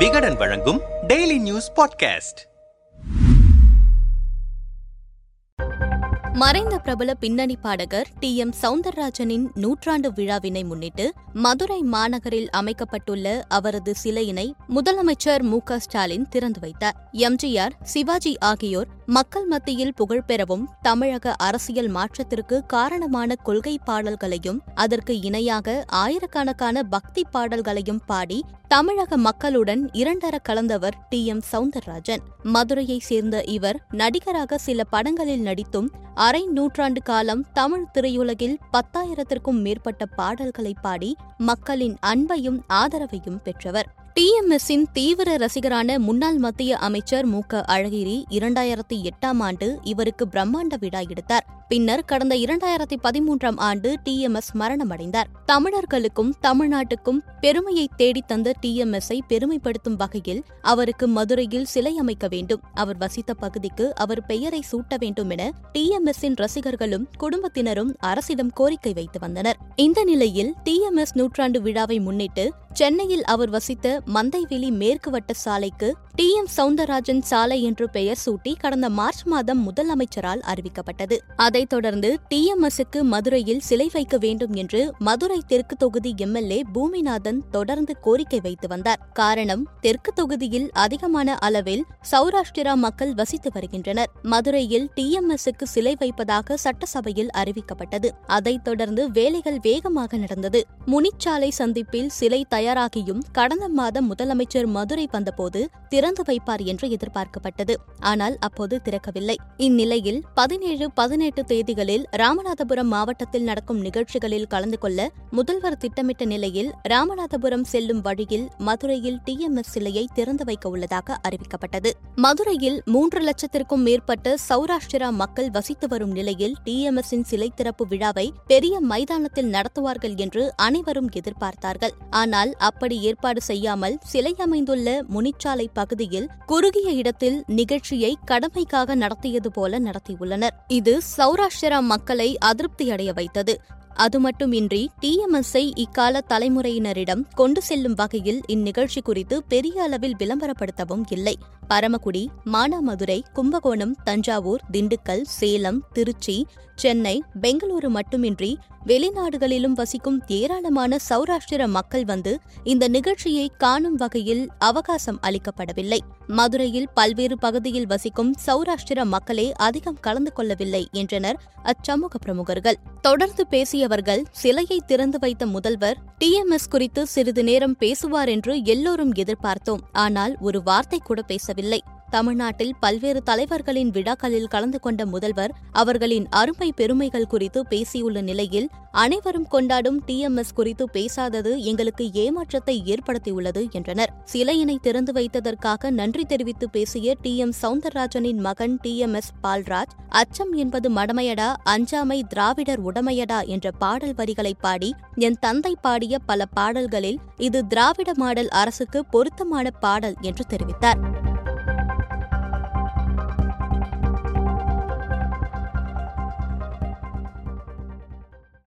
விகடன் வழங்கும் daily news podcast மறைந்த பிரபல பின்னணி பாடகர் டி எம் சவுந்தரராஜனின் நூற்றாண்டு விழாவினை முன்னிட்டு மதுரை மாநகரில் அமைக்கப்பட்டுள்ள அவரது சிலையினை முதலமைச்சர் மு க ஸ்டாலின் திறந்து வைத்தார். எம்ஜிஆர் சிவாஜி ஆகியோர் மக்கள் மத்தியில் புகழ் பெறவும் தமிழக அரசியல் மாற்றத்திற்கு காரணமான கொள்கை பாடல்களையும் அதற்கு இணையாக ஆயிரக்கணக்கான பக்தி பாடல்களையும் பாடி தமிழக மக்களுடன் இரண்டர கலந்தவர் டி. எம். சவுந்தரராஜன். மதுரையைச் சேர்ந்த இவர் நடிகராக சில படங்களில் நடித்தும் அரை நூற்றாண்டு காலம் தமிழ் திரையுலகில் பத்தாயிரத்திற்கும் மேற்பட்ட பாடல்களை பாடி மக்களின் அன்பையும் ஆதரவையும் பெற்றவர். டிஎம்எஸ்ஸின் தீவிர ரசிகரான முன்னாள் மத்திய அமைச்சர் மு. க. அழகிரி இரண்டாயிரத்தி எட்டாம் ஆண்டு இவருக்கு பிரம்மாண்ட விழா எடுத்தார். பின்னர் கடந்த இரண்டாயிரத்தி பதிமூன்றாம் ஆண்டு டிஎம்எஸ் மரணமடைந்தார். தமிழர்களுக்கும் தமிழ்நாட்டுக்கும் பெருமையை தேடித்தந்த டிஎம்எஸ்ஐ பெருமைப்படுத்தும் வகையில் அவருக்கு மதுரையில் சிலை அமைக்க வேண்டும். அவர் வசித்த பகுதிக்கு அவர் பெயரை சூட்ட வேண்டும் என டிஎம்எஸ்ஸின் ரசிகர்களும் குடும்பத்தினரும் அரசிடம் கோரிக்கை வைத்து வந்தனர். இந்த நிலையில் டிஎம்எஸ் நூற்றாண்டு விழாவை முன்னிட்டு சென்னையில் அவர் வசித்த மந்தைவெளி மேற்கு வட்ட சாலைக்கு டி. எம். சவுந்தரராஜன் சாலை என்று பெயர் சூட்டி கடந்த மார்ச் மாதம் முதலமைச்சரால் அறிவிக்கப்பட்டது. அதைத் தொடர்ந்து டிஎம்எஸ்க்கு மதுரையில் சிலை வைக்க வேண்டும் என்று மதுரை தெற்கு தொகுதி எம்எல்ஏ பூமிநாதன் தொடர்ந்து கோரிக்கை வைத்து வந்தார். காரணம் தெற்கு தொகுதியில் அதிகமான அளவில் சௌராஷ்டிரா மக்கள் வசித்து வருகின்றனர். மதுரையில் டிஎம்எஸ்க்கு சிலை வைப்பதாக சட்டசபையில் அறிவிக்கப்பட்டது. அதைத் தொடர்ந்து வேலைகள் வேகமாக நடந்தது. முனிச்சாலை சந்திப்பில் சிலை தயாராகியும் கடந்த மாதம் முதலமைச்சர் மதுரை வந்தபோது திறந்து வைப்பார் என்று எதிர்பார்க்கப்பட்டது. ஆனால் அப்போது திறக்கவில்லை. இந்நிலையில் பதினேழு பதினெட்டு தேதிகளில் ராமநாதபுரம் மாவட்டத்தில் நடக்கும் நிகழ்ச்சிகளில் கலந்து கொள்ள முதல்வர் திட்டமிட்ட நிலையில் ராமநாதபுரம் செல்லும் வழியில் மதுரையில் டிஎம்எஸ் சிலையை திறந்து வைக்க உள்ளதாக அறிவிக்கப்பட்டது. மதுரையில் மூன்று லட்சத்திற்கும் மேற்பட்ட சௌராஷ்டிரா மக்கள் வசித்து வரும் நிலையில் டிஎம்எஸ்ஸின் சிலை திறப்பு விழாவை பெரிய மைதானத்தில் நடத்துவார்கள் என்று அனைவரும் எதிர்பார்த்தார்கள். ஆனால் அப்படி ஏற்பாடு செய்யாமல் இல்லாமல் சிலை அமைந்துள்ள முனிச்சாலை பகுதியில் குறுகிய இடத்தில் நிகழ்ச்சியை கடமைக்காக நடத்தியது போல நடத்தியுள்ளனர். இது சௌராஷ்டிரா மக்களை அதிருப்தியடைய வைத்தது. அது மட்டுமின்றி டிஎம்எஸ்ஐ இக்கால தலைமுறையினரிடம் கொண்டு செல்லும் வகையில் இந்நிகழ்ச்சி குறித்து பெரிய அளவில் விளம்பரப்படுத்தவும் இல்லை. பரமக்குடி மானாமதுரை கும்பகோணம் தஞ்சாவூர் திண்டுக்கல் சேலம் திருச்சி சென்னை பெங்களூரு மட்டுமின்றி வெளிநாடுகளிலும் வசிக்கும் ஏராளமான சௌராஷ்டிர மக்கள் வந்து இந்த நிகழ்ச்சியை காணும் வகையில் அவகாசம் அளிக்கப்படவில்லை. மதுரையில் பல்வேறு பகுதியில் வசிக்கும் சௌராஷ்டிர மக்களே அதிகம் கலந்து கொள்ளவில்லை என்றனர் அச்சமூக பிரமுகர்கள். தொடர்ந்து பேசியவர்கள் சிலையை திறந்து வைத்த முதல்வர் டிஎம்எஸ் குறித்து சிறிது நேரம் பேசுவார் என்று எல்லோரும் எதிர்பார்த்தோம். ஆனால் ஒரு வார்த்தை கூட பேசவில்லை. தமிழ்நாட்டில் பல்வேறு தலைவர்களின் விழாக்களில் கலந்து கொண்ட முதல்வர் அவர்களின் அருமை பெருமைகள் குறித்து பேசியுள்ள நிலையில் அனைவரும் கொண்டாடும் டிஎம்எஸ் குறித்து பேசாதது எங்களுக்கு ஏமாற்றத்தை ஏற்படுத்தியுள்ளது என்றனர். சிலையினை திறந்து வைத்ததற்காக நன்றி தெரிவித்து பேசிய டி எம் சவுந்தரராஜனின் மகன் டி எம் எஸ் பால்ராஜ் அச்சம் என்பது மடமையடா அஞ்சாமை திராவிடர் உடமையடா என்ற பாடல் வரிகளை பாடி என் தந்தை பாடிய பல பாடல்களில் இது திராவிட மாடல் அரசுக்கு பொருத்தமான பாடல் என்று தெரிவித்தார்.